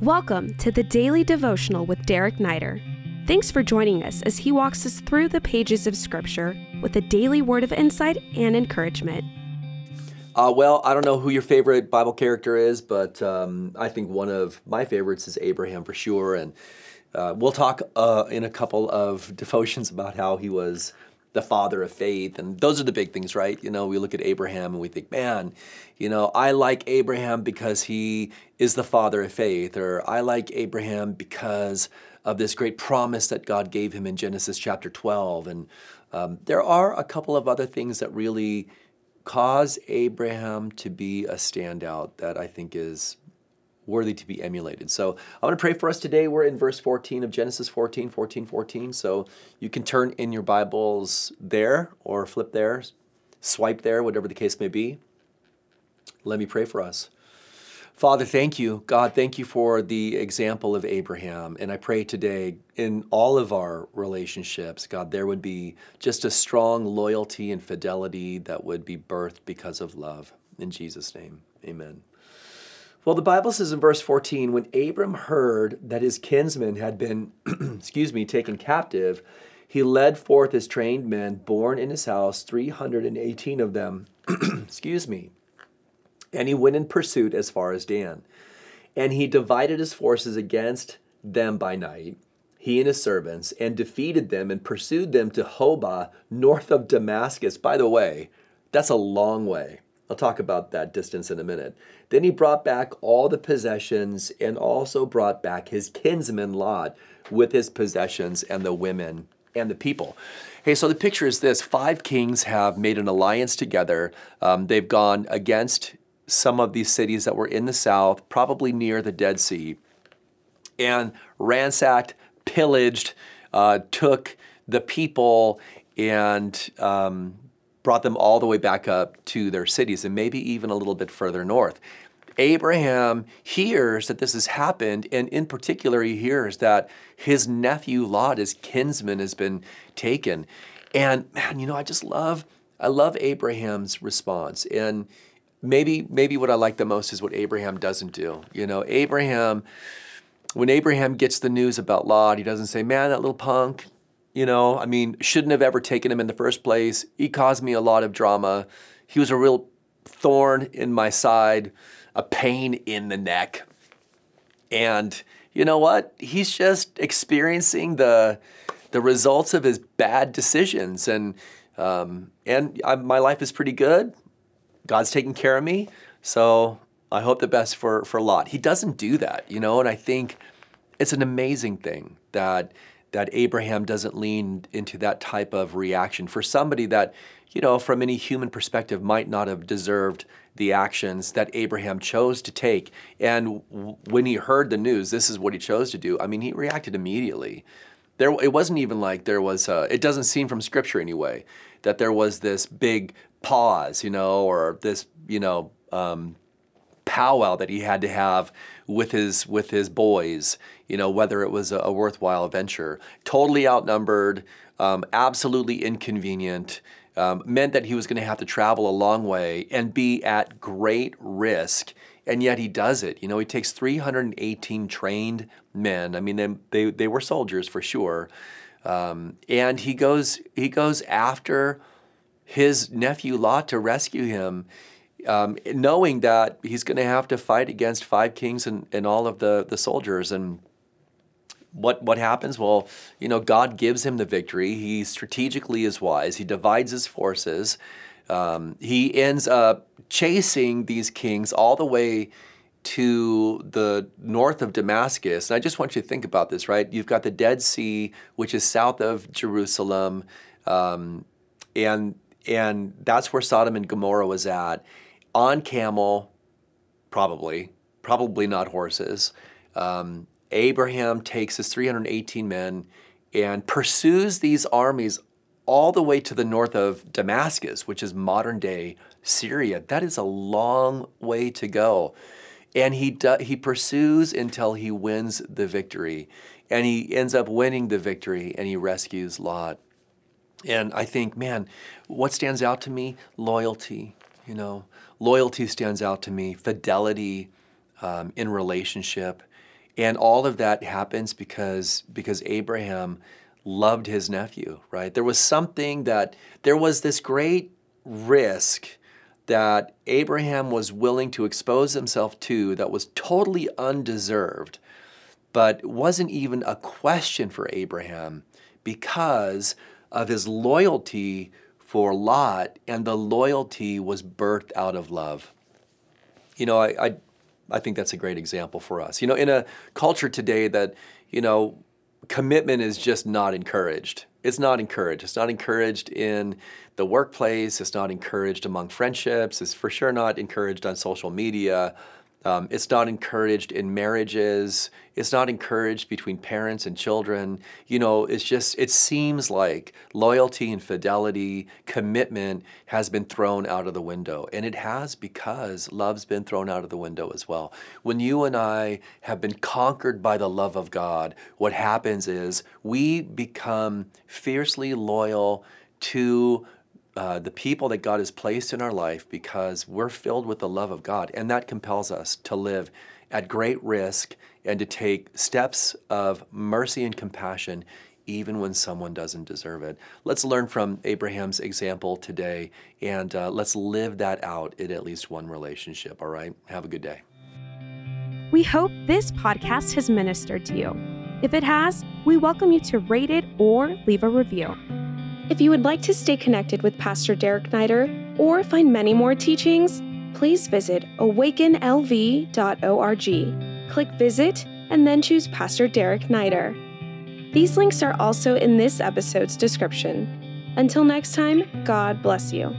Welcome to the Daily Devotional with Derek Neider. Thanks for joining us as he walks us through the pages of Scripture with a daily word of insight and encouragement. Uh, well, I don't know who your favorite Bible character is, but um, I think one of my favorites is Abraham for sure. And uh, we'll talk uh, in a couple of devotions about how he was the father of faith. And those are the big things, right? You know, we look at Abraham and we think, man, you know, I like Abraham because he is the father of faith, or I like Abraham because of this great promise that God gave him in Genesis chapter 12. And um, there are a couple of other things that really cause Abraham to be a standout that I think is worthy to be emulated. So I want to pray for us today. We're in verse 14 of Genesis 14, 14, 14. So you can turn in your Bibles there or flip there, swipe there, whatever the case may be. Let me pray for us. Father, thank you. God, thank you for the example of Abraham. And I pray today in all of our relationships, God, there would be just a strong loyalty and fidelity that would be birthed because of love. In Jesus' name, amen. Well, the Bible says in verse 14, when Abram heard that his kinsman had been, excuse me, taken captive, he led forth his trained men, born in his house, 318 of them, excuse me. And he went in pursuit as far as Dan. And he divided his forces against them by night, he and his servants, and defeated them and pursued them to Hobah, north of Damascus. By the way, that's a long way. I'll talk about that distance in a minute. Then he brought back all the possessions and also brought back his kinsman Lot with his possessions and the women and the people. Hey, so the picture is this five kings have made an alliance together. Um, they've gone against some of these cities that were in the south, probably near the Dead Sea, and ransacked, pillaged, uh, took the people and um, brought them all the way back up to their cities and maybe even a little bit further north. Abraham hears that this has happened, and in particular, he hears that his nephew Lot, his kinsman, has been taken. And man, you know, I just love, I love Abraham's response. And maybe, maybe what I like the most is what Abraham doesn't do. You know, Abraham, when Abraham gets the news about Lot, he doesn't say, "Man, that little punk, you know, I mean, shouldn't have ever taken him in the first place. He caused me a lot of drama. He was a real thorn in my side, a pain in the neck. And you know what? He's just experiencing the the results of his bad decisions. And um, and I, my life is pretty good. God's taking care of me. So I hope the best for for Lot. He doesn't do that, you know. And I think it's an amazing thing that that Abraham doesn't lean into that type of reaction for somebody that, you know, from any human perspective might not have deserved the actions that Abraham chose to take. And when he heard the news, this is what he chose to do. I mean, he reacted immediately. There, it wasn't even like there was, a, it doesn't seem from scripture anyway, that there was this big pause, you know, or this, you know, um, powwow that he had to have with his with his boys. You know whether it was a, a worthwhile venture. Totally outnumbered, um, absolutely inconvenient. Um, meant that he was going to have to travel a long way and be at great risk. And yet he does it. You know, he takes 318 trained men. I mean, they, they, they were soldiers for sure. Um, and he goes he goes after his nephew Lot to rescue him um, knowing that he's going to have to fight against five kings and, and all of the, the soldiers. And what, what happens? Well, you know, God gives him the victory. He strategically is wise, he divides his forces. Um, he ends up chasing these kings all the way to the north of Damascus. And I just want you to think about this, right? You've got the Dead Sea, which is south of Jerusalem, um, and and that's where Sodom and Gomorrah was at on camel, probably, probably not horses. Um, Abraham takes his 318 men and pursues these armies all the way to the north of Damascus, which is modern day Syria. That is a long way to go. And he, do, he pursues until he wins the victory. And he ends up winning the victory and he rescues Lot. And I think, man, what stands out to me? Loyalty. You know, loyalty stands out to me, fidelity um, in relationship. And all of that happens because because Abraham loved his nephew, right? There was something that there was this great risk that Abraham was willing to expose himself to that was totally undeserved, but wasn't even a question for Abraham because of his loyalty for Lot, and the loyalty was birthed out of love. You know, I, I, I think that's a great example for us. You know, in a culture today that, you know, commitment is just not encouraged. It's not encouraged. It's not encouraged in the workplace. It's not encouraged among friendships. It's for sure not encouraged on social media. Um, it's not encouraged in marriages. It's not encouraged between parents and children. You know, it's just, it seems like loyalty and fidelity, commitment has been thrown out of the window. And it has because love's been thrown out of the window as well. When you and I have been conquered by the love of God, what happens is we become fiercely loyal to uh, the people that God has placed in our life because we're filled with the love of God. And that compels us to live at great risk and to take steps of mercy and compassion even when someone doesn't deserve it. Let's learn from Abraham's example today and uh, let's live that out in at least one relationship, all right? Have a good day. We hope this podcast has ministered to you. If it has, we welcome you to rate it or leave a review. If you would like to stay connected with Pastor Derek Neider or find many more teachings, please visit awakenlv.org. Click Visit and then choose Pastor Derek Neider. These links are also in this episode's description. Until next time, God bless you.